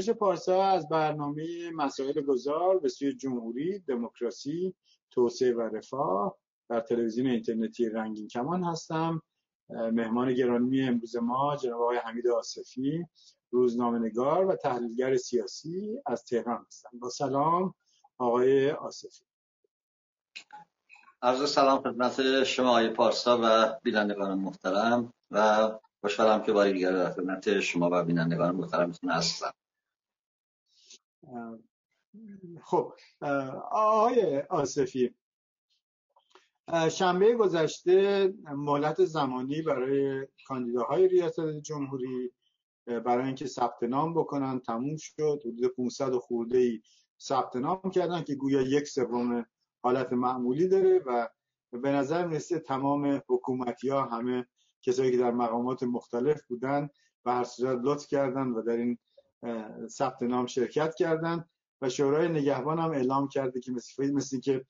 جنبش پارسا از برنامه مسائل گذار به سوی جمهوری دموکراسی توسعه و رفاه در تلویزیون اینترنتی رنگین کمان هستم. مهمان گرامی امروز ما جناب آقای حمید آصفی روزنامه نگار و تحلیلگر سیاسی از تهران هستم. با سلام آقای آصفی. عرض سلام خدمت شما آقای پارسا و بینندگان محترم و خوشحالم که باری دیگر در خدمت شما و بینندگان محترمتون هستم. خب آقای آصفی شنبه گذشته مهلت زمانی برای کاندیداهای ریاست جمهوری برای اینکه ثبت نام بکنن تموم شد. حدود 500 خورده ای ثبت نام کردن که گویا یک سوم حالت معمولی داره و به نظر می‌رسه تمام حکومتی ها همه کسایی که در مقامات مختلف بودن و هر صورت لطف کردن و در این ثبت نام شرکت کردن و شورای نگهبان هم اعلام کرده که مثل, مثل که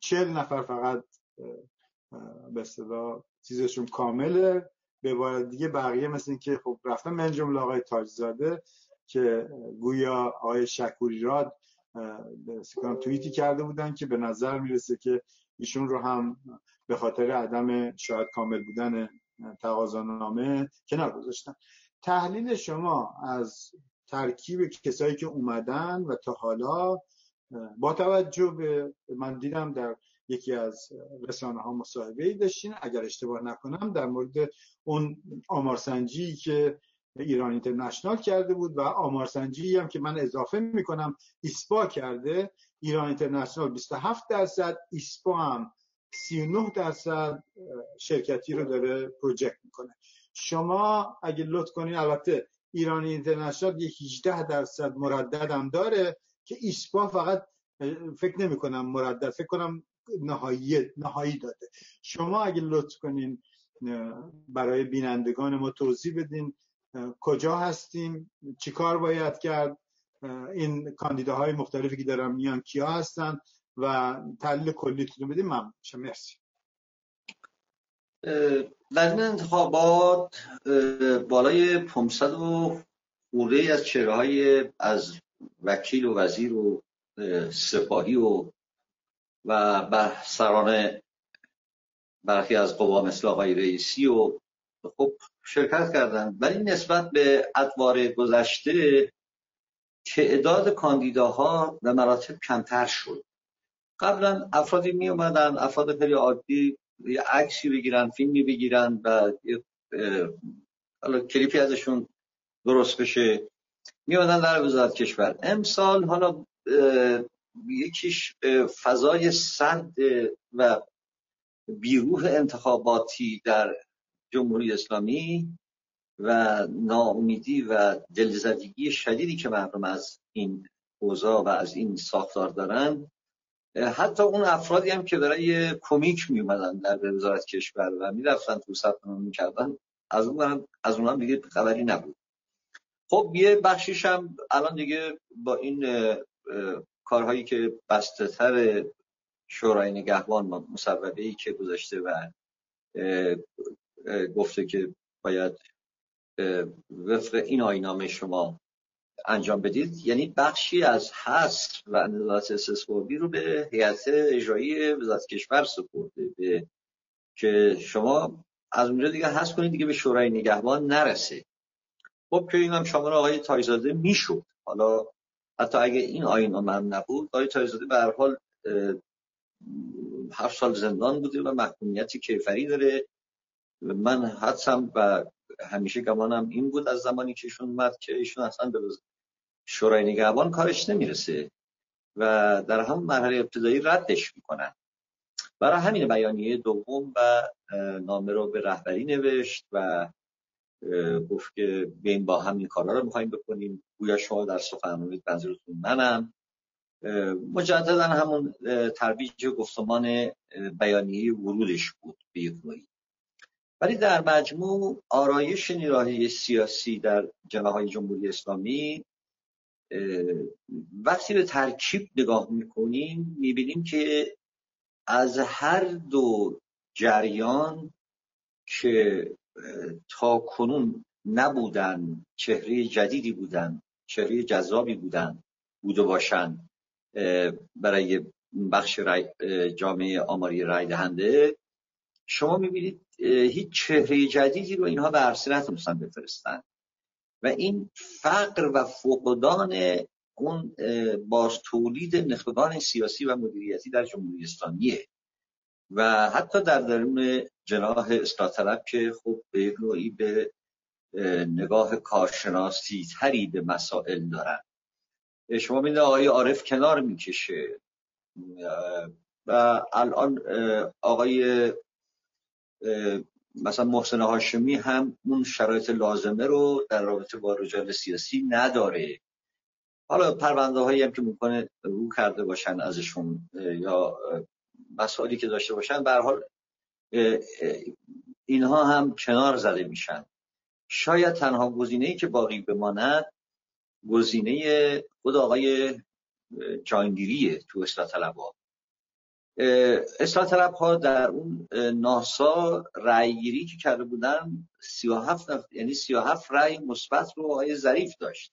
چهل نفر فقط به اصطلاح چیزشون کامله. به باید دیگه بقیه مثل که خب رفتن من جمله آقای تاجزاده که گویا آقای شکوری راد توییتی کرده بودن که به نظر می‌رسه که ایشون رو هم به خاطر عدم شاید کامل بودن تقاضانامه کنار گذاشتن. تحلیل شما از ترکیب کسایی که اومدن و تا حالا با توجه به من دیدم در یکی از رسانه ها مصاحبه ای داشتین. اگر اشتباه نکنم در مورد اون آمارسنجی که ایران اینترنشنال کرده بود و آمارسنجی هم که من اضافه می‌کنم ایسپا کرده. ایران اینترنشنال 27 درصد ایسپا هم 39 درصد شرکتی رو داره پروژکت می‌کنه. شما اگه لطف کنین البته ایران اینترنشنال یه 18 درصد مردد هم داره که ایسپا فقط فکر نمی کنم مردد فکر کنم نهایی نهایی داده. شما اگه لطف کنین برای بینندگان ما توضیح بدین کجا هستیم چیکار باید کرد این کاندیداهای مختلفی که دارن میان کیا هستن و تحلیل کلیتون بدیم ممنون. مرسی. این انتخابات بالای 500 و از چهره های از وکیل و وزیر و سپاهی و و سران برخی از قوا مثل آقای رئیسی و خب شرکت کردن ولی نسبت به ادوار گذشته تعداد کاندیداها و مراتب کمتر شد. قبلا افرادی می اومدن افراد خیلی عادی یه عکسی بگیرن فیلمی بگیرن و حالا کلیپی ازشون درست بشه. می اومدن در وزارت کشور. امسال حالا یکیش فضای سرد و بیروح انتخاباتی در جمهوری اسلامی و ناامیدی و دلزدگی شدیدی که مردم از این اوضاع و از این ساختار دارن. حتی اون افرادی هم که برای کمیک می اومدن در وزارت کشور و می‌رفتن تو ثبت نام می‌کردن از اون از اون هم دیگه خبری نبود. خب یه بخشیش هم الان دیگه با این کارهایی که بسته تر شورای نگهبان مصوبه ای که گذاشته و گفته که باید وفق این آینامه شما انجام بدید. یعنی بخشی از حصر و نظارت استثبابی رو به هیئت اجرایی وزارت کشور سپرده به که شما از اونجا دیگه حذف کنید دیگه به شورای نگهبان نرسه. خب که این هم شامل آقای تایزاده می‌شد. حالا حتی اگه این آین هم نبود آقای تایزاده به هر حال هفت سال زندان بوده و محکومیتی کیفری داره. من حدسم و همیشه گمانم این بود از زمانی که ایشون اومد که ایشون اصلا به شورای نگهبان کارش نمی‌رسه و در هم مرحله ابتدایی ردش می‌کنن. برای همین بیانیه دوم و نامه رو به رهبری نوشت و گفت که بین با هم این کارا رو می‌خوایم بکنیم. گویا شما در سخنرانی منظورتون منم. مجددا همون ترویج گفتمان بیانیه ورودش بود به یک ولی در مجموع آرایش نیروهای سیاسی در جناهای جمهوری اسلامی وقتی به ترکیب نگاه می‌کنیم می‌بینیم که از هر دو جریان که تا کنون نبودن چهره جدیدی بودن چهره جذابی بودن بوده باشن برای بخش جامعه آماری رای دهنده شما می‌بینید هیچ چهره جدیدی رو اینها به عرصه نتونستن بفرستن. و این فقر و فقدان اون باز تولید نخبگان سیاسی و مدیریتی در جمهوری اسلامیه و حتی در درون جناح اصلاح طلب که خب به نوعی به نگاه کارشناسی تری به مسائل دارن. شما می‌دید آقای عارف کنار می‌کشه. و الان آقای مثلا محسن هاشمی هم اون شرایط لازمه رو در رابطه با رجال سیاسی نداره. حالا پرونده هایی هم که ممکنه رو کرده باشن ازشون یا مسائلی که داشته باشن به حال اینها هم کنار زده میشن. شاید تنها گزینه ای که باقی بماند گزینه خود آقای جانگیریه تو اصلاح طلبها اصلاح طلب ها در اون ناسا رأی گیری که کرده بودن 37 نفر یعنی 37 رأی مثبت رو آقای ظریف داشت.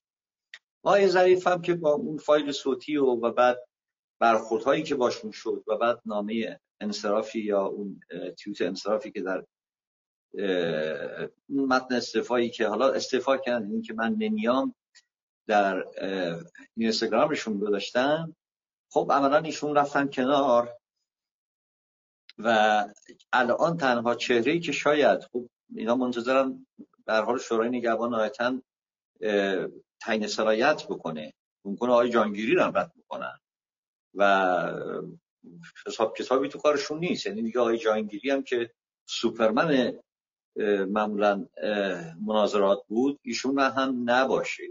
آقای ظریف هم که با اون فایل صوتی و, و بعد برخوردهایی که باشون شد و بعد نامه انصرافی یا اون تیوت انصرافی که در متن استعفایی که حالا استعفا کردن این که من نمیام در اینستاگرامشون گذاشتن خب عملا ایشون رفتن کنار. و الان تنها چهره که شاید خب اینا منتظرن در حال شورای نگهبان نهایتا تعیین سرایت بکنه. ممکنه آقای جانگیری رو رد بکنن. و حساب کتابی تو کارشون نیست. یعنی دیگه آقای جانگیری هم که سوپرمن معمولا مناظرات بود ایشون هم نباشه.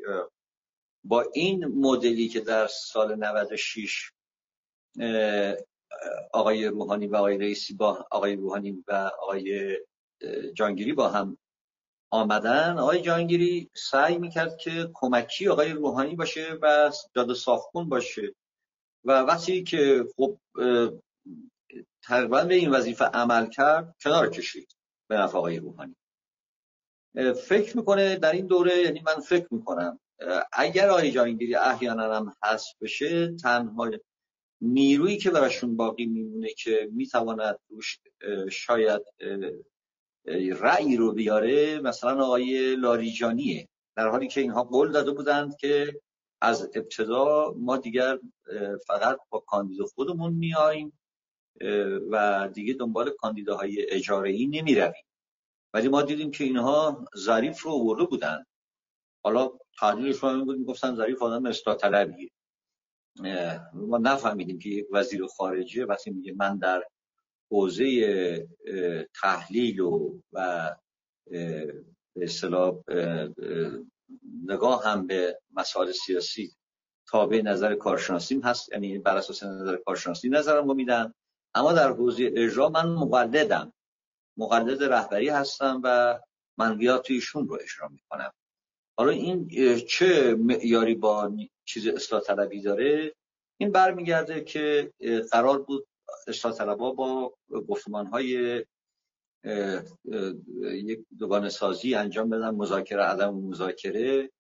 با این مدلی که در سال 96 آقای روحانی و آقای رئیسی با آقای روحانی و آقای جانگیری با هم آمدن. آقای جانگیری سعی می‌کرد که کمکی آقای روحانی باشه و جاده صافکن باشه. و وقتی که خب تقریبا به این وظیفه عمل کرد کنار کشید به نفع آقای روحانی. فکر می‌کنه در این دوره یعنی من فکر می‌کنم اگر آقای جانگیری احیانا هم هست بشه تنها نیرویی که براشون باقی میمونه که می‌تواند شاید رأی رو بیاره مثلا آقای لاریجانیه. در حالی که اینها قول داده بودند که از ابتدا ما دیگر فقط با کاندید خودمون میاییم و دیگه دنبال کاندیداهای اجاره ای نمی رویم. ولی ما دیدیم که اینها ظریف رو ورده بودن حالا تعدیلش این بود می‌گفتن ظریف آدم اصلاح طلبیه ما نفهمیدیم که یک وزیر خارجه وقتی میگه من در حوزه تحلیل و و اصطلاح نگاه هم به مسائل سیاسی تابع نظر کارشناسیم هست یعنی بر اساس نظر کارشناسی نظرم رو میدن. اما در حوزه اجرا من مقلدم. مقلد رهبری هستم و منویات ایشون رو اجرا می‌کنم. حالا این چه معیاری با چیز اصلاح طلبی داره. این برمیگرده که قرار بود اصلاح طلبا با گفتمان های یک دوگانه سازی انجام بدن مذاکره عدم مذاکره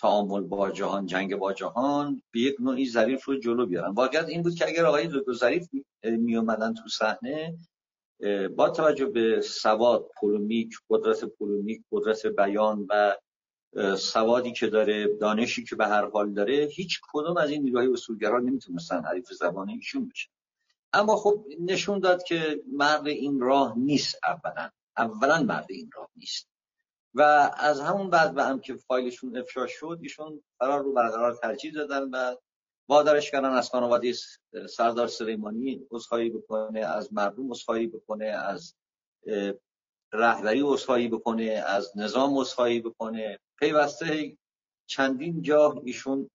تعامل با جهان جنگ با جهان به یک نوعی ظریف رو جلو بیارن. واقعیت این بود که اگر آقای دکتر ظریف می اومدن تو صحنه با توجه به سواد polemic قدرت polemic قدرت بیان و سوادی که داره دانشی که به هر حال داره هیچ کدوم از این نیروهای اصولگرا نمی‌تونستن حریف زبان ایشون بشن. اما خب نشون داد که مرد این راه نیست اولا. اولا مرد این راه نیست. و از همون بعد به هم که فایلشون افشا شد ایشون قرار رو برقرار ترجیح دادن و وادارش کردن از خانواده سردار سلیمانی عذرخواهی بکنه از مردم عذرخواهی بکنه از رهبری عذرخواهی بکنه از نظام عذرخواهی بکنه. پیوسته چندین جا ایشون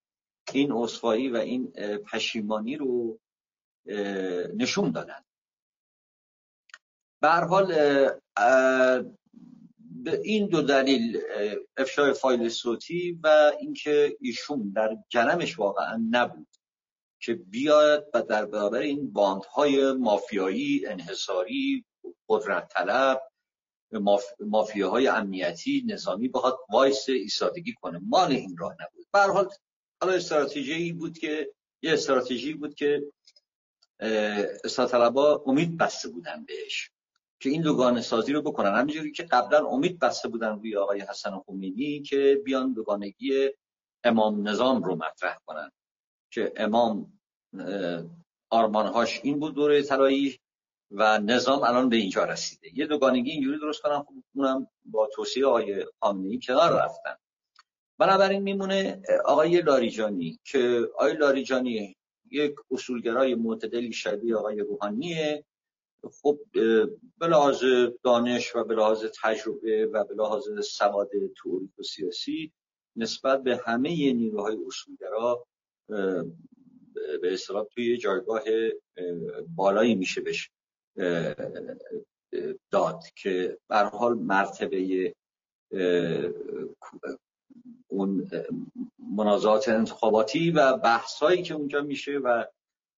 این عذرخواهی و این پشیمانی رو نشون دادن. به حال به این دو دلیل افشای فایل صوتی و اینکه ایشون در جنمش واقعا نبود که بیاد و در برابر این باندهای مافیایی انحصاری قدرت طلب مافیاهای امنیتی نظامی بخواد وایس ایستادگی کنه. مال این راه نبود. به حال حالا استراتژی بود که یه استراتژی بود که اصلاح امید بسته بودن بهش که این دوگانه سازی رو بکنن. همینجوری که قبلا امید بسته بودن روی آقای حسن خمینی که بیان دوگانگی امام نظام رو مطرح کنن. که امام آرمانهاش این بود دوره طلایی. و نظام الان به اینجا رسیده. یه دوگانگی اینجوری درست کنم خب اونم با توصیه آقای خامنه‌ای کنار رفتن. بنابراین میمونه آقای لاریجانی که آقای لاریجانی یک اصولگرای معتدلی شبیه آقای روحانیه. خب به لحاظ دانش و به لحاظ تجربه و به لحاظ سواد توریک و سیاسی نسبت به همه نیروهای اصولگرا به اصطلاح توی جایگاه بالایی میشه بشه. داد که به حال مرتبه اون منازعات انتخاباتی و بحثایی که اونجا میشه و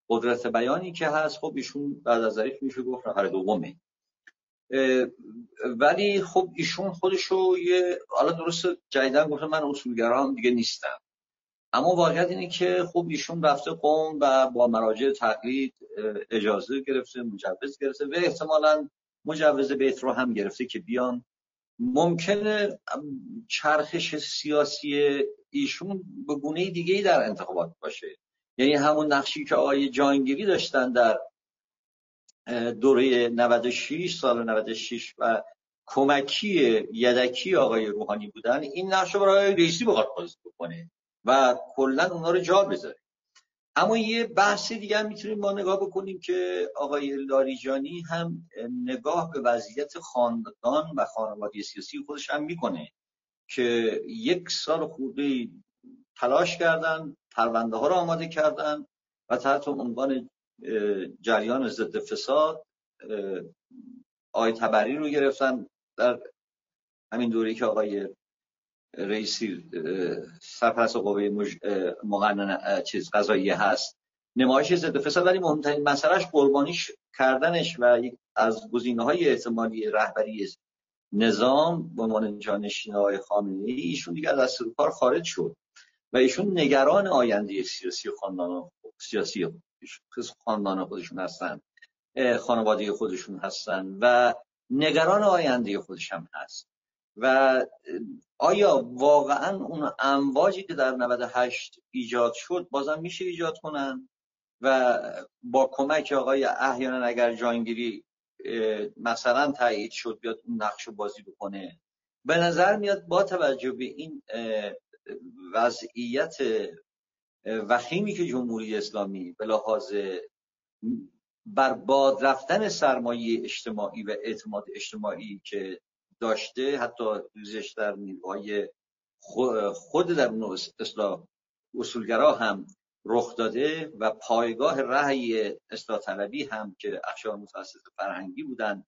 قدرت بیانی که هست خب ایشون بعد از ظریف میشه گفت نفر دومه. ولی خب ایشون خودشو یه حالا درست جدیدن گفتم من اصولگرا دیگه نیستم. اما واقعیت اینه که خب ایشون رفته قوم و با مراجع تقلید اجازه گرفته مجوز گرفته و احتمالا مجوز بیت رو هم گرفته که بیان. ممکنه چرخش سیاسی ایشون به گونه دیگه در انتخابات باشه. یعنی همون نقشی که آقای جانگیری داشتن در دوره 96 سال 96 و کمکی یدکی آقای روحانی بودن این نقش رو برای رئیسی بخواد بازی بکنه. و کلا اونا رو جا بذاره اما یه بحث دیگه هم می‌تونیم ما نگاه بکنیم که آقای لاریجانی هم نگاه به وضعیت خاندان و خانواده سیاسی خودش هم می‌کنه که یک سال خورده تلاش کردن پرونده ها رو آماده کردن و تحت عنوان جریان ضد فساد آقای تبری رو گرفتن در همین دوره که آقای رئیسی سرپرست قوه. مقنن چیز قضایی هست نمایش ضد فساد ولی مهمترین مسئلهش قربانیش کردنش و از گزینه های احتمالی رهبری نظام به عنوان جانشین آقای خامنه ای ایشون دیگر از کار خارج شد و ایشون نگران آینده سیاسی خاندان سیاسی خاندان خودشون هستن خانواده خودشون هستن و نگران آینده خودش هم هست و آیا واقعا اون امواجی که در 98 ایجاد شد بازم میشه ایجاد کنن؟ و با کمک آقای احیانا اگر جانگیری مثلا تایید شد بیاد اون نقش بازی بکنه؟ به نظر میاد با توجه به این وضعیت وخیمی که جمهوری اسلامی به لحاظ بر باد رفتن سرمایه اجتماعی و اعتماد اجتماعی که داشته حتی ریزش در نیروهای خود در اون اصلاح اصولگرا هم رخ داده و پایگاه رأی اصلاح طلبی هم که اخشار متوسط فرهنگی بودن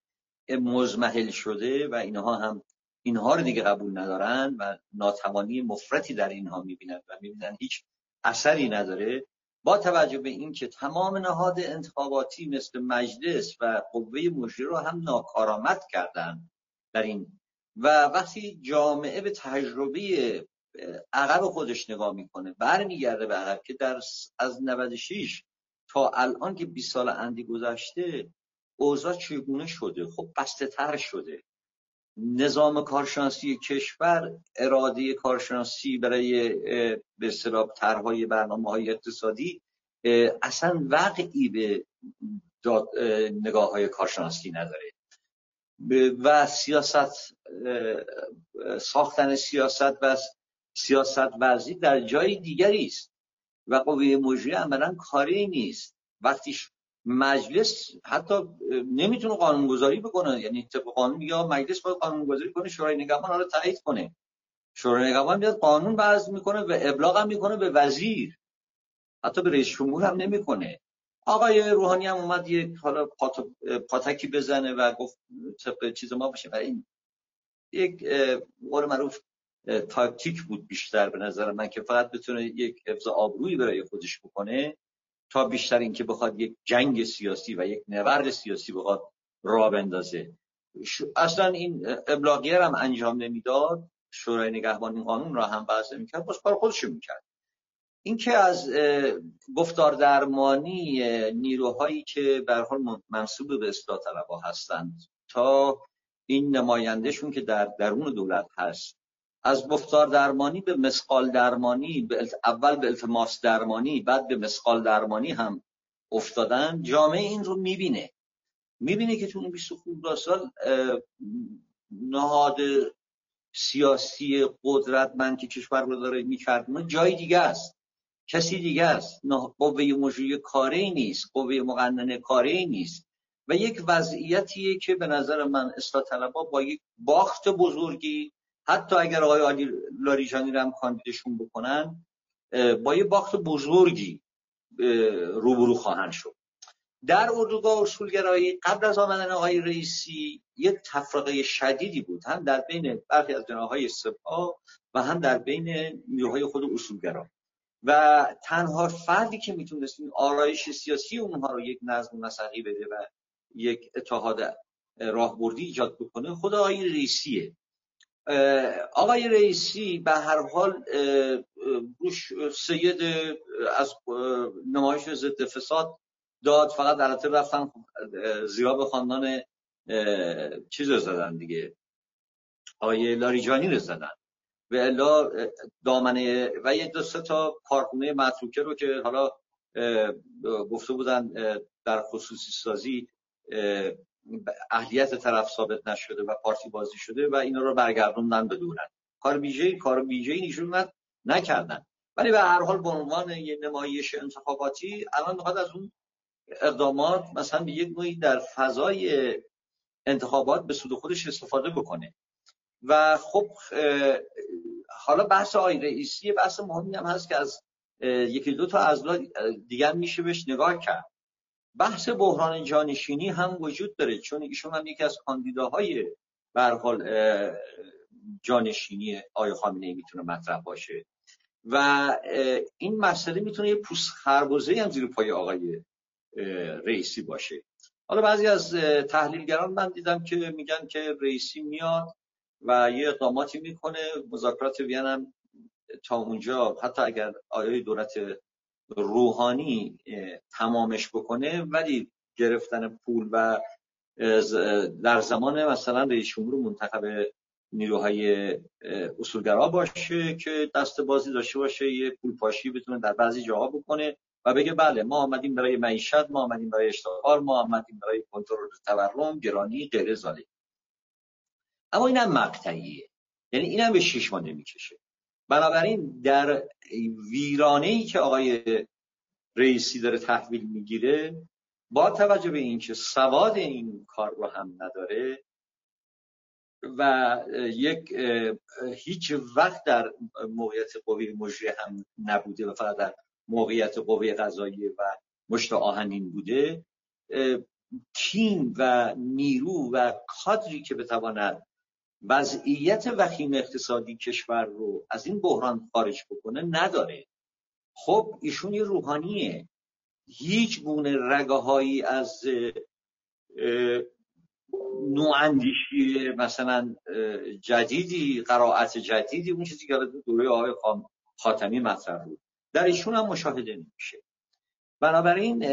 مزمحل شده و اینها هم اینها رو دیگه قبول ندارن و ناتوانی مفرتی در اینها می‌بینن و می‌بینن هیچ اثری نداره. با توجه به اینکه تمام نهاد انتخاباتی مثل مجلس و قوه مجری رو هم ناکارآمد کردن در این. و وقتی جامعه به تجربه عقب خودش نگاه می‌کنه برمیگرده به عقب که در از 96 تا الان که 20 سال اندی گذشته اوضاع چگونه شده؟ خب بسته تر شده. نظام کارشناسی کشور اراده کارشناسی برای به اصطلاح طرحهای برنامه های اقتصادی اصلا وقعی به نگاه های کارشناسی نداره. و سیاست ساختن سیاست و سیاست ورزی در جای دیگری است. و قوه مجری عملا کاری نیست. وقتی مجلس حتی نمی‌تونه قانونگذاری بکنه یعنی طبق قانون یا مجلس باید قانونگذاری کنه شورای نگهبان رو تایید کنه. شورای نگهبان میاد قانون وضع می‌کنه و ابلاغ هم می‌کنه به وزیر. حتی به رئیس جمهور هم نمی‌کنه. آقای روحانی هم اومد یک حالا پاتکی بزنه و گفت طبق چیز ما باشه. و این یک قول معروف تاکتیک بود بیشتر به نظر من که فقط بتونه یک حفظ آبرویی برای خودش بکنه تا بیشتر اینکه بخواد یک جنگ سیاسی و یک نبرد سیاسی بخواد راه بندازه. اصلا این ابلاغیه هم انجام نمی‌داد. شورای نگهبان این قانون را هم بحث می‌کرد باز کار خودش می‌کرد. اینکه از گفتار درمانی نیروهایی که به حال منصوب به اصلاح طلبها هستند تا این نمایندهشون که در درون دولت هست. از گفتار درمانی به مسقال درمانی اول به التماس درمانی بعد به مسقال درمانی هم افتادن جامعه این رو می‌بینه. می‌بینه که تو این 20 سال نهاد سیاسی قدرتمند که کشور رو داره می‌کرد جای دیگه است. کسی دیگه است. قوه مجری کاری نیست قوه مقننه کاری نیست. و یک وضعیتیه که به نظر من اصلاح طلبا با یک باخت بزرگی حتی اگر آقای علی لاریجانی رو هم کاندیدشون بکنن با یک باخت بزرگی روبرو خواهند شد. در اردوگاه اصولگرایی قبل از آمدن آقای رئیسی یک تفرقه شدیدی بود. هم در بین برخی از جناهای سپاه و هم در بین نیروهای خود اصولگرا. و تنها فردی که می‌تونست این آرایش سیاسی اونها رو یک نظم مسقی بده و یک اتحاد راهبردی ایجاد بکنه خود آقای رئیسیه. آقای رئیسی به هر حال روش سید از نمایش ضد فساد داد فقط در رفتن زیرا به خاندان چیز رو زدن دیگه. آقای لاریجانی رو زدن. و الا دامنه و یک دو سه تا کارخونه متروکه رو که حالا گفته بودن در خصوصی سازی اهلیت طرف ثابت نشده و پارتی بازی شده و اینا رو برگردوندن به دولت کار ویژه کار ویژه نشون نکردن. ولی به هر حال به عنوان یه نمایش انتخاباتی الان می‌خواد از اون اقدامات مثلا به یک نوعی در فضای انتخابات به سود خودش استفاده بکنه. و خب حالا بحث آی رئیسی بحث مهمی هم هست که از یکی دو تا از دیگر میشه بهش نگاه کرد. بحث بحران جانشینی هم وجود داره چون ایشون هم یکی از کاندیداهای به حال جانشینی آقای خامنه ای می‌تونه مطرح باشه. و این مسئله می‌تونه یه پوست خربوزه هم زیر پای آقای رئیسی باشه. حالا بعضی از تحلیلگران من دیدم که میگن که رئیسی میاد و یه اقداماتی می‌کنه. مذاکرات وین هم تا اونجا حتی اگر آیای دولت روحانی تمامش بکنه ولی گرفتن پول و در زمان مثلا رئیس جمهور منتخب نیروهای اصولگرا باشه که دست بازی داشته باشه یه پول پاشی بتونه در بعضی جاها بکنه و بگه بله ما آمدیم برای معیشت ما آمدیم برای اشتغال ما آمدیم برای کنترل تورم گرانی غیر زالی اما اینم مقطعیه. یعنی اینم به شش ماه نمی‌کشه. بنابراین در ویرانه ای که آقای رئیسی داره تحویل می‌گیره با توجه به اینکه سواد این کار رو هم نداره و یک هیچ وقت در موقعیت قوی مجری هم نبوده و فقط در موقعیت قوه قضایی و مشت آهنین بوده تیم و نیرو و کادری که بتواند وضعیت وخیم اقتصادی کشور رو از این بحران خارج بکنه نداره. خب ایشون یه روحانیه. هیچ گونه رگه از نواندیشی مثلا جدیدی قرائت جدیدی اون چیزی که دوره آقای خاتمی مطرح بود. در ایشون هم مشاهده نمیشه بنابراین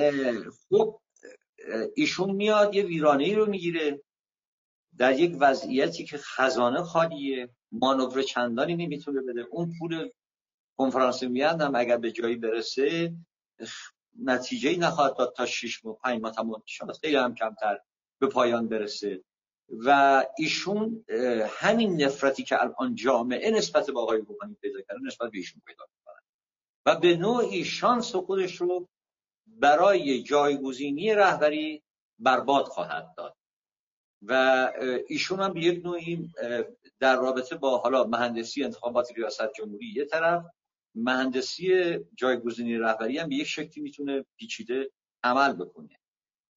خب ایشون میاد یه ویرانه ای رو می‌گیره. در یک وضعیتی که خزانه خالیه مانور چندانی نمی‌تونه بده. اون پول کنفرانس میاد هم اگر به جایی برسه نتیجه ای نخواهد داد تا 6 ماه 5 ماه تمام خیلی هم کمتر به پایان برسه. و ایشون همین نفرتی که الان جامعه نسبت به آقای روحانی پیدا کرده نسبت به ایشون پیدا می‌کنه. و به نوعی شانس خودش رو برای جایگزینی رهبری برباد خواهد داد. و ایشون هم به یک نوعی در رابطه با حالا مهندسی انتخابات ریاست جمهوری یه طرف مهندسی جایگزینی رهبری هم به یک شکلی می‌تونه پیچیده عمل بکنه.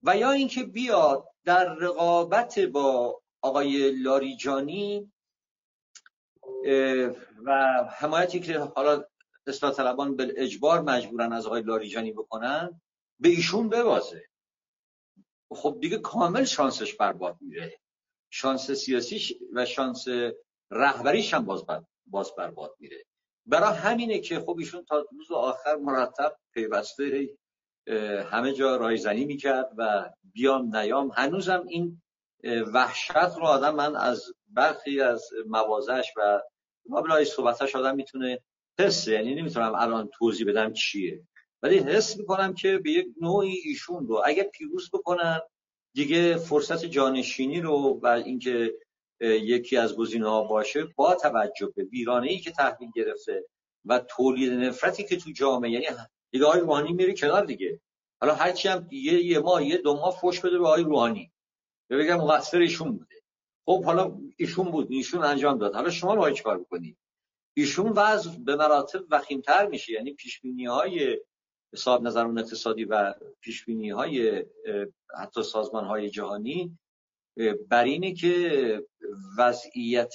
و یا اینکه بیاد در رقابت با آقای لاریجانی و حمایتی که حالا اصلاح طلبان به اجبار مجبورن از آقای لاریجانی بکنن به ایشون ببازه. خب دیگه کامل شانسش برباد میره. شانس سیاسیش و شانس رهبریش هم باز, بر باز برباد میره. برای همینه که خب ایشون تا روز آخر مرتب پیوسته همه جا رایزنی می‌کرد و بیام نیام. هنوزم این وحشت رو آدم من از برخی از موازش و مبلای صحبتش آدم می‌تونه حس یعنی نمی‌تونم الان توضیح بدم چیه. ولی حس می‌کنم که به یک نوعی ایشون رو اگر پیروز بکنن دیگه فرصت جانشینی رو و اینکه یکی از گزینه ها باشه با توجه به ویرانه ای که تحویل گرفته و تولید نفرتی که تو جامعه یعنی دیگه آقای روحانی میره کنار دیگه. حالا هرچی هم یه, یه ماه یه دو ماه فوش بده به آقای روحانی. به بگم مقصر ایشون بوده. خب حالا ایشون بود ایشون انجام داد. حالا شما باید چیکار بکنید ایشون وضع به مراتب وخیمتر میشه یعنی پیش های حساب نظران اقتصادی و پیش های حتی سازمان های جهانی بر اینه که وضعیت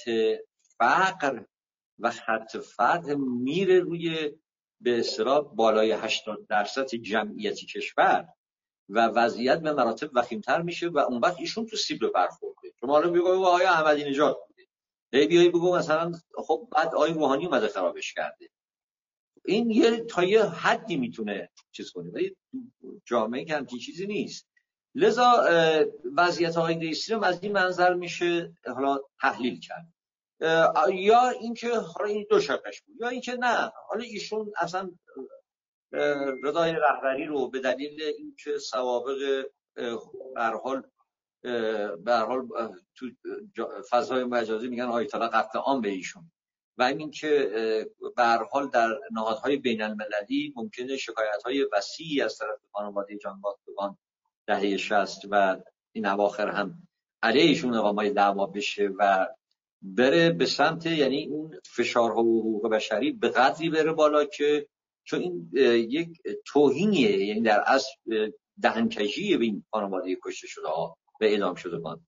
فقر و خط فقر میره روی به اصطلاح بالای 80 درصد جمعیتی کشور و وضعیت به مراتب وخیمتر میشه و اون وقت ایشون تو سیبل برخورده شما حالا بگو آیا احمدی نژاد بوده. هی بیای بگو مثلا خب بعد آقای روحانی اومده خرابش کرده. این یه تا یه حدی می‌تونه چیز کنه. ولی جامعه که همچین چیزی نیست. لذا وضعیت آقای رئیسی رو از این منظر میشه حالا تحلیل کرد. یا اینکه حالا این دو شقش بود یا اینکه نه. حالا ایشون اصلا رضای رهبری رو به دلیل اینکه سوابق به حال به حال تو فضای مجازی میگن آیتالا قتل عام به ایشون. و اینکه به حال در نهادهای بین المللی ممکنه شکایت های وسیعی از طرف خانواده جان باختگان دهه 60 و این اواخر هم علیه ایشون اقامای دعوا بشه و بره به سمت یعنی اون فشارها و حقوق بشری به قدری بره بالا که چون این یک توهینیه یعنی در اصل دهنکجی به این خانواده کشته شده ها به اعدام شده بان.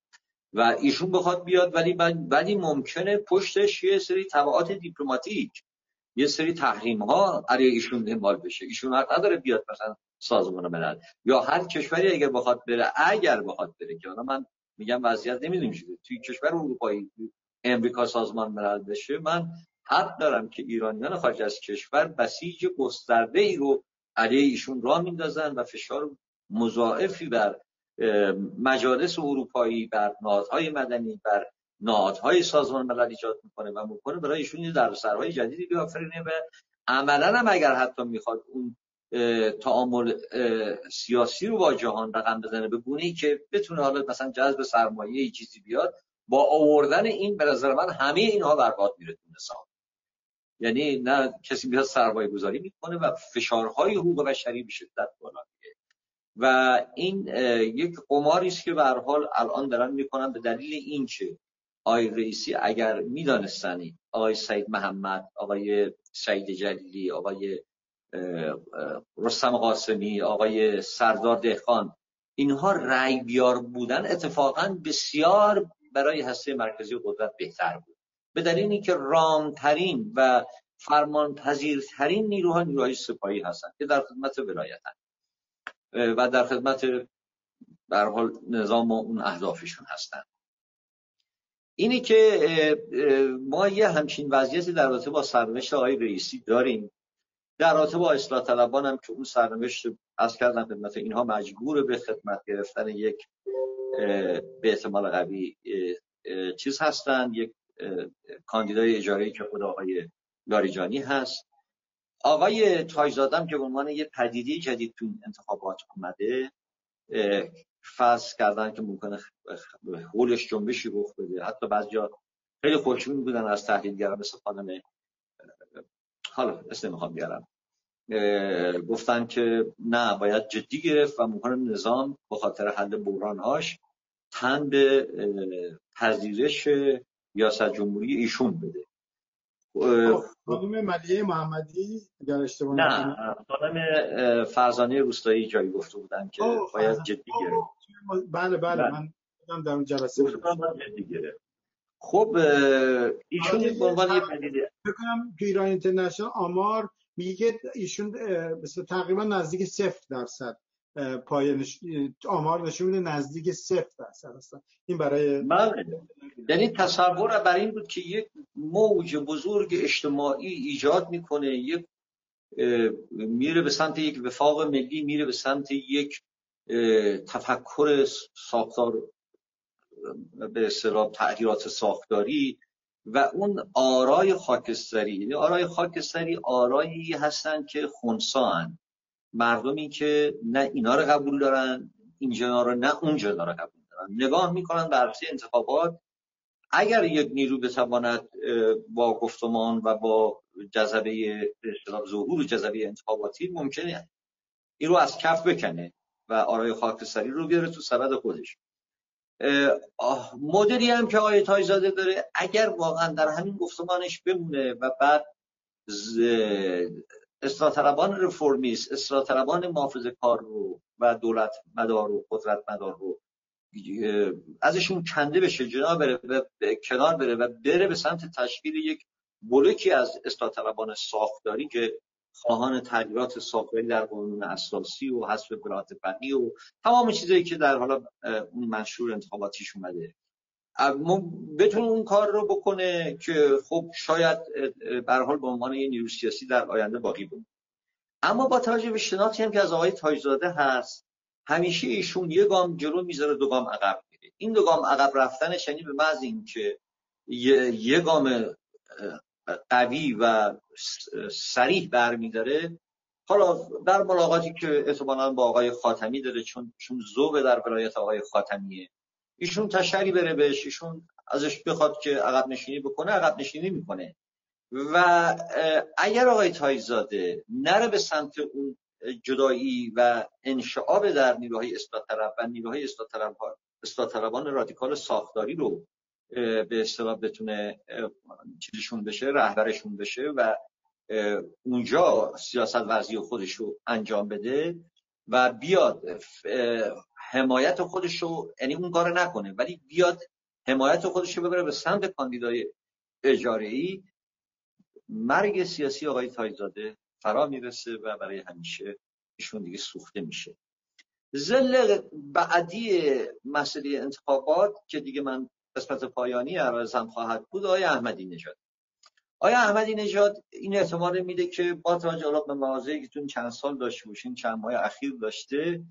و ایشون بخواد بیاد ولی ولی ممکنه پشتش یه سری تبعات دیپلماتیک یه سری تحریم ها علیه ایشون دنبال بشه. ایشون حق نداره بیاد مثلا سازمان ملل. یا هر کشوری اگر بخواد بره اگر بخواد بره که من میگم وضعیت نمی‌دونیم چیه توی کشور اروپایی امریکا سازمان ملل بشه من حق دارم که ایرانیان خارج از کشور بسیج گسترده ای رو علیه ایشون را میندازن و فشار مضاعفی بر مجالس اروپایی بر نهادهای مدنی بر نهادهای سازمان ملل ایجاد می‌کنه و می‌کنه برای ایشون در سرهای جدیدی بیافرینه و عملا هم اگر حتی می‌خواد اون تعامل سیاسی رو با جهان رقم بزنه به گونه ای که بتونه حالا مثلا جذب سرمایه چیزی بیاد با آوردن این به نظر من همه اینها برباد میره تو نظام. یعنی نه کسی بیاد سرمایه گذاری می‌کنه و فشارهای حقوق بشری به شدت بالا میره. و این یک قماری است که به حال الان دارن می‌کنن به دلیل این که آقای رئیسی اگر میدانستنی آقای سید محمد آقای سعید جلیلی آقای رستم قاسمی آقای سردار دهخان اینها رأی بیار بودن اتفاقا بسیار برای هسته مرکزی قدرت بهتر بود. به دلیل اینکه رامترین و فرمانپذیرترین نیروها نیروهای سپاهی هستند که در خدمت ولایتن. و در خدمت در حال نظام و اون اهدافشون هستند اینی که ما یه همچین وضعیتی در رابطه با سرنوشت آقای رئیسی داریم. در رابطه با اصلاح طلبان هم که اون سرنوشت از کردن خدمت اینها مجبور به خدمت گرفتن یک به احتمال قوی چیز هستن. یک کاندیدای اجاره که خود آقای لاریجانی هست. آقای تاجزادم که به عنوان یه پدیده جدید تو انتخابات اومده فرض کردن که ممکنه حولش جنبشی رخ بده. حتی بعضیا خیلی خوشبین بودن از تحلیلگران مثل خانم حالا اسم نمی‌خوام بیارم. گفتن که نه باید جدی گرفت و ممکنه نظام به خاطر حل بحرانهاش تن به پذیرش ریاست جمهوری ایشون بده. خانم ملیه محمدی در اشتباه نه خانم فرزانه روستایی جایی گفته بودن که باید جدی گرفت. بله بله من در اون جلسه خب ایشون به عنوان یه پدیده فکر کنم تو ایران اینترنشنال آمار میگه ایشون تقریبا نزدیک صفر درصد پای آمار نشون میده نزدیک صفر درصد هستن این برای بله. یعنی تصور بر این بود که یک موج بزرگ اجتماعی ایجاد می‌کنه. یک میره به سمت یک وفاق ملی میره به سمت یک تفکر ساختار به اصطلاح تغییرات ساختاری و اون آرای خاکستری. یعنی آرای خاکستری آرایی هستن که خونسان مردمی که نه اینا رو قبول دارن این جنا رو نه اون جنا رو قبول دارن. نگاه می‌کنن به عرصه انتخابات. اگر یک نیرو بتواند با گفتمان و با جذبه ظهور جذبه انتخاباتی ممکنه. این رو از کف بکنه و آرای خاکستری رو بیاره تو سبد خودش. مدلی هم که آیه تایزاده داره اگر واقعا در همین گفتمانش بمونه و بعد اصلاح رفرمیست اصلاح محافظ کار رو و دولت مدار و قدرت مدار رو ازشون کنده بشه جنا بره و کنار بره و بره به سمت تشکیل یک بلوکی از اصلاح ساختاری که خواهان تغییرات ساختاری در قانون اساسی و حذف برات فنی و تمام چیزایی که در حالا اون منشور انتخاباتیش اومده. بتونه اون کار رو بکنه که خب شاید به حال به عنوان یه نیروی سیاسی در آینده باقی بود اما با توجه به شناختی هم که از آقای تاجزاده هست همیشه ایشون یه گام جلو می‌ذاره دو گام عقب میره این دو گام عقب رفتنش یعنی به محض اینکه یه گام قوی و سریح برمیداره حالا در ملاقاتی که احتمالا با آقای خاتمی داره چون چون ذوق در ولایت آقای خاتمیه. ایشون تشری بره بهش ایشون ازش بخواد که عقب نشینی بکنه عقب نشینی می‌کنه. و اگر آقای تایزاده نره به سمت اون جدایی و انشعاب در نیروهای اصلاح طلب و نیروهای اصلاح طلبان رادیکال ساختاری رو به اصطلاح بتونه چیزشون بشه رهبرشون بشه و اونجا سیاست ورزی خودش رو انجام بده و بیاد حمایت خودش رو یعنی اون کار نکنه ولی بیاد حمایت خودش رو ببره به سمت کاندیدای اجاره ای مرگ سیاسی آقای تایزاده فرا می‌رسه و برای همیشه ایشون دیگه سوخته میشه. زل بعدی مسئله انتخابات که دیگه من قسمت پایانی عرضم خواهد بود آقای احمدی نژاد. آیا احمدی نژاد این احتمال میده که با توجه به مواضعی که تون چند سال داشته باشین چند ماه اخیر داشته؟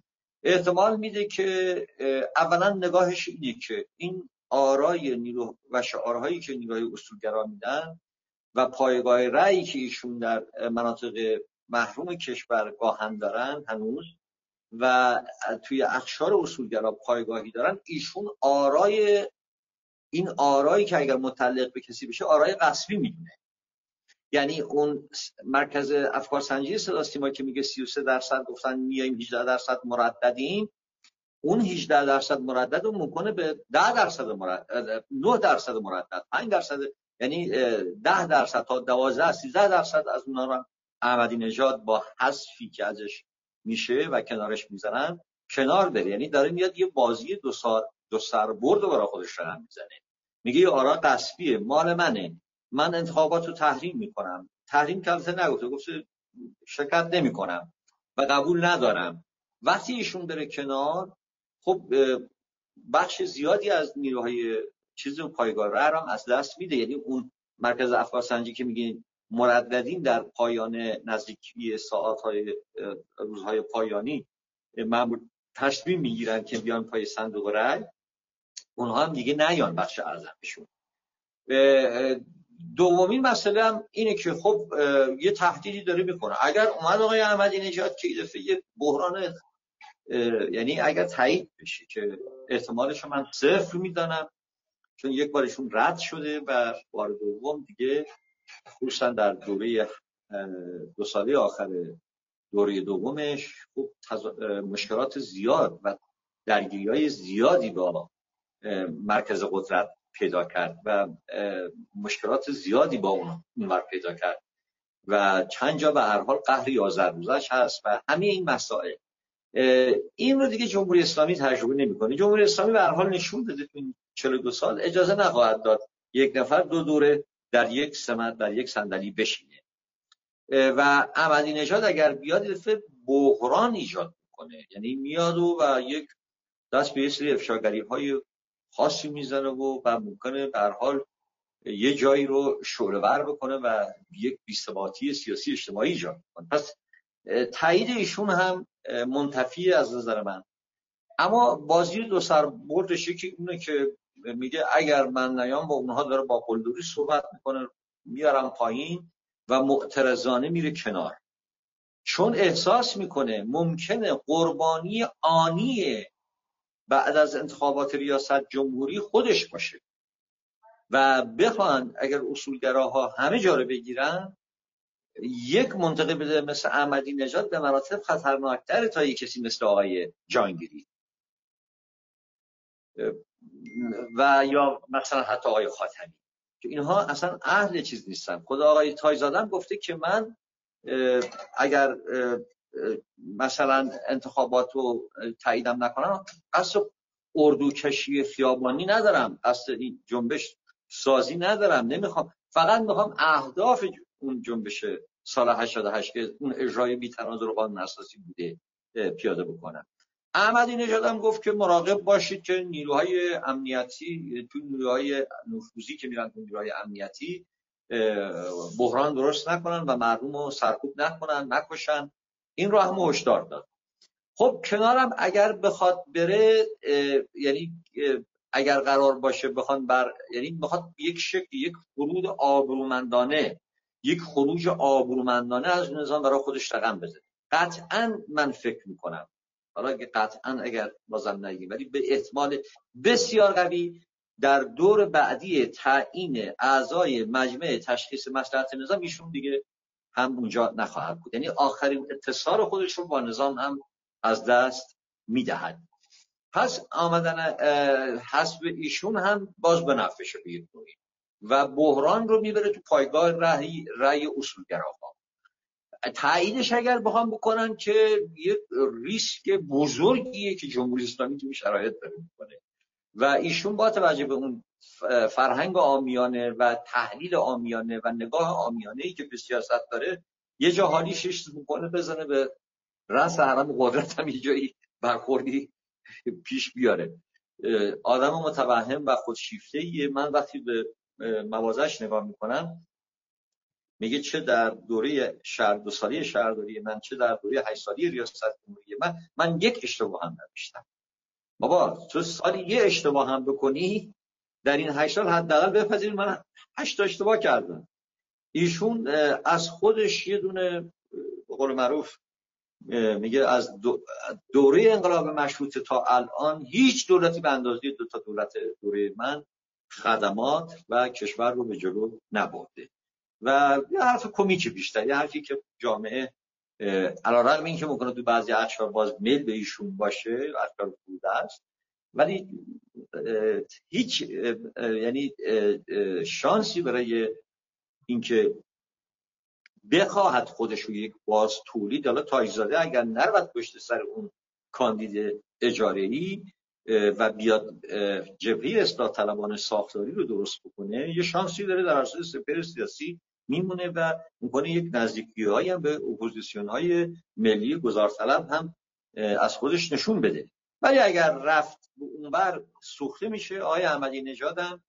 احتمال میده که اولا نگاهش اینه که این آرای نیرو و شعارهایی که نیروهای اصولگرا میدن و پایگاه رأیی که ایشون در مناطق محروم کشور گاهن دارن هنوز و توی اخشار اصولگرا پایگاهی دارن ایشون آرای این آرایی که اگر متعلق به کسی بشه آرای قصبی می‌دونه. یعنی اون مرکز افکار سنجی صدا سیما که میگه 33 درصد گفتن میایم 18 درصد مرددیم اون 18 درصد مردد رو ممکنه به 10 درصد مردد 9 درصد مردد 5 درصد یعنی 10 درصد تا 12 13 درصد از اونها رو احمدی نژاد با حذفی که ازش میشه و کنارش می‌زنن کنار بره. یعنی داره میاد یه بازی دو سال دو سر برد برای خودش رقم می‌زنه. میگه یه آرا قصبیه مال منه. من انتخابات رو تحریم می‌کنم. تحریم که نگفته گفته شرکت نمی‌کنم و قبول ندارم. وقتی ایشون بره کنار خب بخش زیادی از نیروهای چیز پایگاه هم از دست میده. یعنی اون مرکز افکار سنجی که میگین مرددین در پایان نزدیکی ساعت های روزهای پایانی معمول تصمیم می‌گیرن که بیان پای صندوق رای اونها هم دیگه نیان بخش ارزمشون دومین مسئله هم اینه که خب یه تهدیدی داره می‌کنه. اگر اومد آقای احمدی نژاد که دفعه یه بحران یعنی اگر تایید بشه که احتمالش من صفر می‌دانم چون یک بارشون رد شده و بار دوم دیگه خصوصا در دوره دو ساله آخر دوره دومش خب مشکلات زیاد و درگیری های زیادی با مرکز قدرت پیدا کرد و مشکلات زیادی با اون اونور پیدا کرد. و چند جا به هر حال قهر یازده روزش هست و همه این مسائل. این رو دیگه جمهوری اسلامی تجربه نمی‌کنه. جمهوری اسلامی به هر حال نشون داده تو این 42 سال اجازه نخواهد داد یک نفر دو دوره در یک سمت در یک صندلی بشینه. و احمدی نژاد اگر بیاد دفعه بحران ایجاد می‌کنه. یعنی میاد و, و یک دست به سری افشاگری های خاصی می‌زنه و و ممکنه به حال یه جایی رو شعله بکنه و یک بیستباتی سیاسی اجتماعی ایجاد کنه پس تایید ایشون هم منتفی از نظر من. اما بازی دو سر بردش که اونه که میگه اگر من نیام با اونها داره با قلدوری صحبت می‌کنه میارم پایین و معترضانه میره کنار. چون احساس می‌کنه ممکنه قربانی آنی بعد از انتخابات ریاست جمهوری خودش باشه. و بخوان اگر اصولگراها همه جا رو بگیرن یک منطقه بده مثل احمدی نژاد به مراتب خطرناکتر تا یک کسی مثل آقای جانگیری. و یا مثلا حتی آقای خاتمی. که اینها اصلا اهل چیز نیستن. خدا آقای تایزادم گفته که من اگر مثلا انتخابات رو تاییدم نکنم قصد اردو کشی خیابانی ندارم قصد این جنبش سازی ندارم نمی‌خوام. فقط می‌خوام اهداف اون جنبش سال 88 که اون اجرای بی‌تناظر قانون اساسی بوده پیاده بکنم. احمدی نژاد هم گفت که مراقب باشید که نیروهای امنیتی تو نیروهای نفوذی که میرن تو نیروهای امنیتی بحران درست نکنن و مردم رو سرکوب نکنن نکشن. این رو هم هشدار داد. خب کنارم اگر بخواد بره یعنی اگر قرار باشه بخوان بر یعنی بخواد یک شکل یک خروج آبرومندانه یک خروج آبرومندانه از نظام برای خودش رقم بزنه. قطعا من فکر می‌کنم حالا که قطعا اگر بازم نگیم ولی به احتمال بسیار قوی در دور بعدی تعیین اعضای مجمع تشخیص مسئلت نظام ایشون دیگه هم اونجا نخواهد بود. یعنی آخرین اتصال خودش رو با نظام هم از دست می‌دهد. پس آمدن حسب ایشون هم باز به نفعشه و بحران رو می‌بره تو پایگاه رأی رأی اصولگراها تاییدش اگر بخوام بکنن که یک ریسک بزرگیه که جمهوری اسلامی توی شرایط داره می‌کنه. و ایشون با توجه به اون فرهنگ آمیانه و تحلیل آمیانه و نگاه آمیانه ای که به سیاست داره یه جا حالیش می‌کنه بزنه به رأس حرم قدرت هم یه جایی برخوردی پیش بیاره. آدم متوهم و خودشیفته من وقتی به موازش نگاه می‌کنم میگه چه در دوره شهر دو سالی شهرداری من چه در دوره هشت سالی ریاست جمهوری من من یک اشتباه هم نداشتم. بابا تو سالی یه اشتباه هم بکنی در این هشت سال حداقل بپذیر من هشت اشتباه کردم. ایشون از خودش یه دونه به قول معروف میگه از دوره انقلاب مشروطه تا الان هیچ دولتی به اندازه دو تا دولت دوره من خدمات و کشور رو به جلو نبرده. و یه حرف کمیکی بیشتر یه حرفی که جامعه علیرغم اینکه ممکنه تو بعضی اخشار باز میل به ایشون باشه اخشار بوده است ولی هیچ یعنی شانسی برای اینکه بخواهد خودش رو یک باز تولید حالا تاجزاده اگر نرود پشت سر اون کاندید اجاره ای و بیاد جبهه اصلاح طلبان ساختاری رو درست بکنه یه شانسی داره در اساس سپر سیاسی میمونه و می‌کنه یک نزدیکی هم به اپوزیسیون های ملی گذارطلب هم از خودش نشون بده. ولی اگر رفت به اونور سوخته میشه آقای احمدی نژادم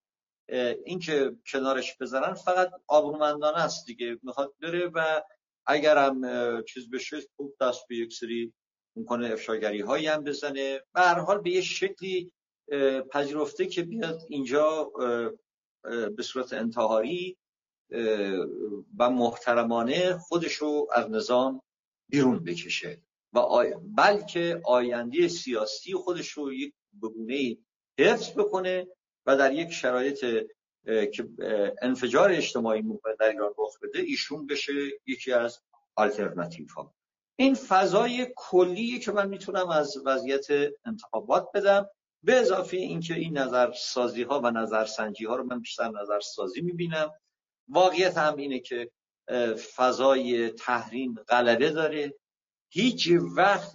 این که کنارش بذارن فقط آبرومندانه است دیگه. می‌خواد بره و اگرم چیز بشه خوب دست به یک سری می‌کنه افشاگری هایی هم بزنه. و هر حال به یه شکلی پذیرفته که بیاد اینجا به صورت انتحاری و محترمانه خودش رو از نظام بیرون بکشه. و بلکه آینده سیاسی خودش رو یک بگونه حفظ بکنه و در یک شرایط که انفجار اجتماعی ممکن در ایران رخ بده ایشون بشه یکی از آلترناتیو ها این فضای کلیه که من می‌تونم از وضعیت انتخابات بدم به اضافه اینکه این نظر سازی ها و نظر سنجی ها رو من بیشتر نظر سازی می‌بینم. واقعیت هم اینه که فضای تحریم غلبه داره. هیچ وقت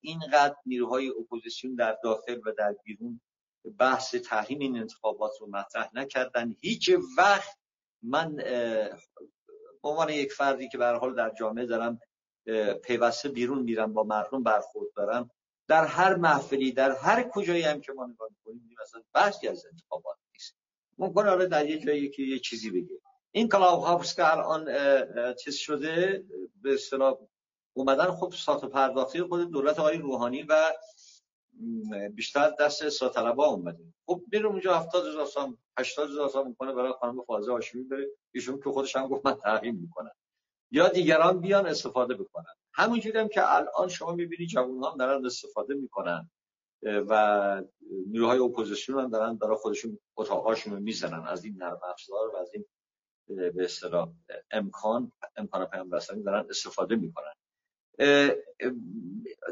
اینقدر نیروهای اپوزیسیون در داخل و در بیرون بحث تحریم این انتخابات رو مطرح نکردن. هیچ وقت من به عنوان یک فردی که به حال در جامعه دارم پیوسته بیرون میرن با مردم برخورد دارن در هر محفلی در هر کجایی هم که ما نگاه می‌کنیم مثلا بحثی از انتخابات نیست. ممکن آره در یه جایی که یه چیزی بگه این کلاب هاوس که الان چیز شده به اصطلاح اومدن خب سات پرداختی خود دولت آقای روحانی و بیشتر دست ساتلبا اومده خب میره اونجا 70 هزار سام 80 هزار سام می‌کنه برای خانم فاضل هاشمی بره ایشون که خودش هم گفت من تحریم می‌کنم یا دیگران بیان استفاده بکنن همونجوری هم که الان شما می‌بینی جوان هم دارن استفاده می‌کنن و نیروهای اپوزیسیون هم دارن برای خودشون اتاقاشون می‌زنن از این نرم افزار و از این به اصطلاح امکان امکان پیام رسانی دارن استفاده می‌کنن.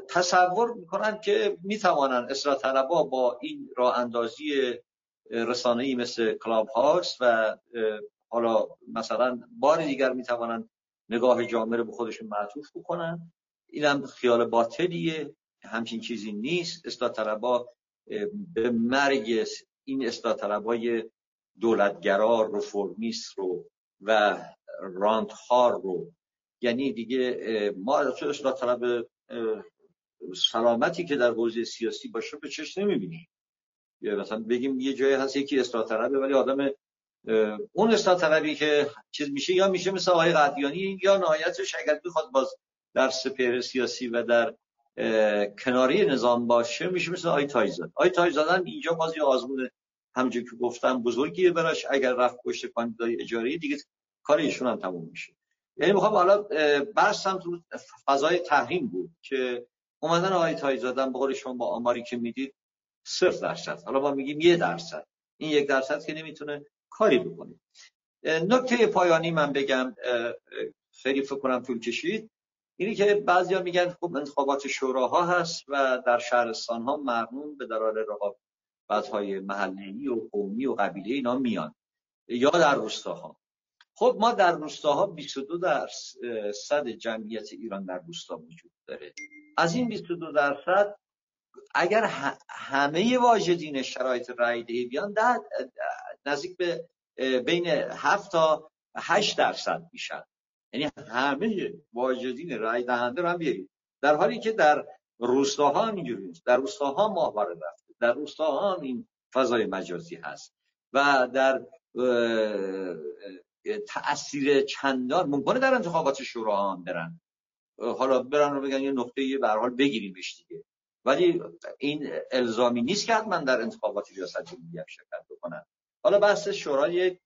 تصور می‌کنن که می‌توانن اصلاح طلبا با این راه اندازی رسانه‌ای مثل Clubhouse و حالا مثلا بار دیگر می‌توانن نگاه جامعه رو به خودشون معطوف بکنن. اینم خیال باطلیه. همچین چیزی نیست. اصلاح طلبا به مرگ این اصلاح طلبای دولتگرا رفرمیست رو و راندخار رو. یعنی دیگه ما تو اصلاح طلب سلامتی که در حوزه سیاسی باشه به چشم نمی‌بینیم. مثلا بگیم یه جایی هست یکی اصلاح طلبه ولی آدم اون اصلاح طلبی که چیز میشه یا میشه مثل آقای قدیانی یا نهایتش اگر بخواد باز در سپهر سیاسی و در کناری نظام باشه میشه مثل آی تایزاد آی اینجا باز یه همونجور که گفتم بزرگیه براش. اگر رفت پشت کاندیدای اجاره دیگه کار ایشون هم تموم میشه. یعنی می‌خوام حالا بحثم تو فضای تحریم بود که اومدن آقای تایزادن به قول شما با آماری که می‌دید صفر درصد. حالا ما میگیم یه درصد. این یک درصد که نمی‌تونه کاری بکنه. نکته پایانی من بگم خیلی فکر کنم طول کشید. اینی که بعضیا میگن خب انتخابات شوراها هست و در شهرستان ها مرمون به درال رقابت های محلی و قومی و قبیله اینا میان. یا در روستاها. خب ما در روستاها 22 درصد جمعیت ایران در روستا وجود داره. از این 22 درصد اگر همه واجدین شرایط رای دهی بیان در نزدیک به بین 7 تا 8 درصد میشن. یعنی همه واجدین رای دهنده رو هم بیارید. در حالی که در روستاها هم اینجوری نیست. در روستاها ماهواره رفته در روستاها این فضای مجازی هست و در تأثیر چندان ممکنه در انتخابات شورا هم برن. حالا برن رو بگن یه نقطه یه حال بگیریمش دیگه. ولی این الزامی نیست که حتما در انتخابات ریاست جمهوری هم شرکت بکنن. حالا بحث شورا یک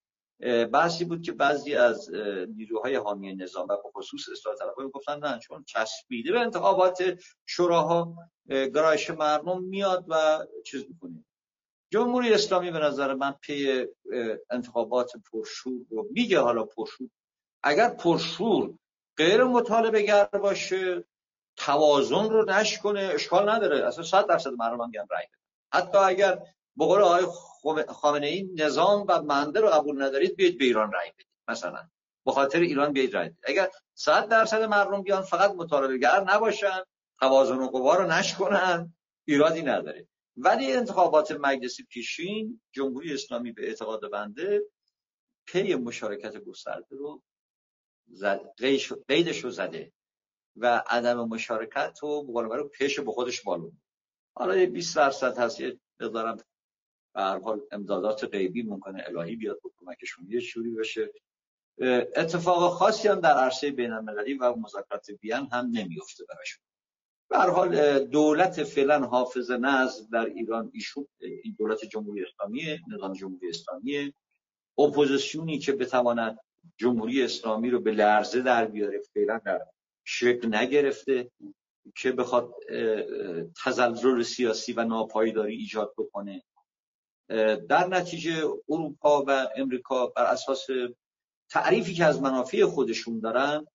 بحثی بود که بعضی از نیروهای حامی نظام و به خصوص اصلاح طلبها گفتن نه چون چسبیده به انتخابات شوراها. گرایش مردم میاد و چیز می‌کنه. جمهوری اسلامی به نظر من پی انتخابات پرشور رو میگه حالا پرشور. اگر پرشور غیر مطالبه گر باشه توازن رو نش کنه اشکال نداره. اصلا صد درصد مردم هم رای حتی اگر به قول آقای خامنه ای نظام و منده رو قبول ندارید بیاید به ایران رای بدید. مثلا به خاطر ایران بیاید رای بدید. اگر صد درصد مردم بیان فقط مطالبه گر نباشن توازن و قوا رو نش کنن ایرادی نداره. ولی انتخابات مجلس پیشین جمهوری اسلامی به اعتقاد بنده پی مشارکت گسترده رو قیدش رو زده و عدم مشارکت و رو پیش به خودش بالون حالا یه 20 درصد هست یه مقدارم به حال امدادات غیبی ممکنه الهی بیاد به کمکشون یه شوری بشه. اتفاق خاصی هم در عرصه بین المللی و مذاکرات وین هم نمیفته براشون. به هر حال دولت فعلا حافظ نظم در ایران ایشون این دولت جمهوری اسلامی نظام جمهوری اسلامی اپوزیسیونی که بتواند جمهوری اسلامی رو به لرزه در بیاره فعلا در شکل نگرفته که بخواد تزلزل سیاسی و ناپایداری ایجاد بکنه. در نتیجه اروپا و امریکا بر اساس تعریفی که از منافع خودشون دارن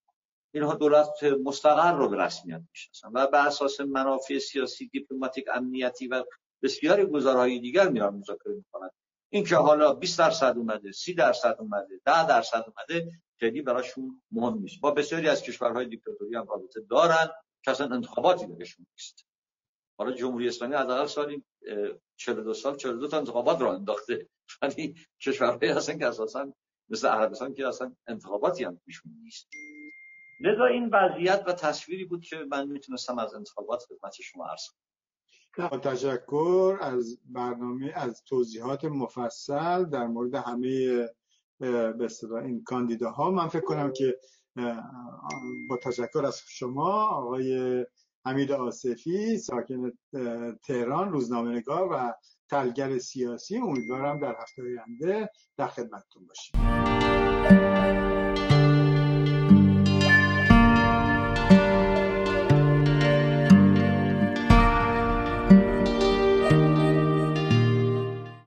اینها دولت مستقر رو به رسمیت می‌شناسن و بر اساس منافع سیاسی دیپلماتیک امنیتی و بسیاری گزارهای دیگر میان مذاکره می‌کنن. این که حالا 20 درصد اومده 30 درصد اومده 10 درصد اومده خیلی براشون مهم نیست. با بسیاری از کشورهای دیکتاتوری هم رابطه دارن که اصلا انتخاباتی بهشون نیست. حالا جمهوری اسلامی از اول سالی 42 سال 42 تا انتخابات رو انداخته. ولی کشورهای هستن که اساسا مثل عربستان که اصلا انتخاباتی هم پیشون نیست. لذا این وضعیت و تصویری بود که من می‌تونستم از انتخابات خدمت شما عرض کنم. با تشکر از برنامه از توضیحات مفصل در مورد همه به این کاندیداها من فکر کنم که با تشکر از شما آقای حمید آصفی ساکن تهران روزنامه نگار و تلگر سیاسی امیدوارم در هفته آینده در خدمتتون باشیم.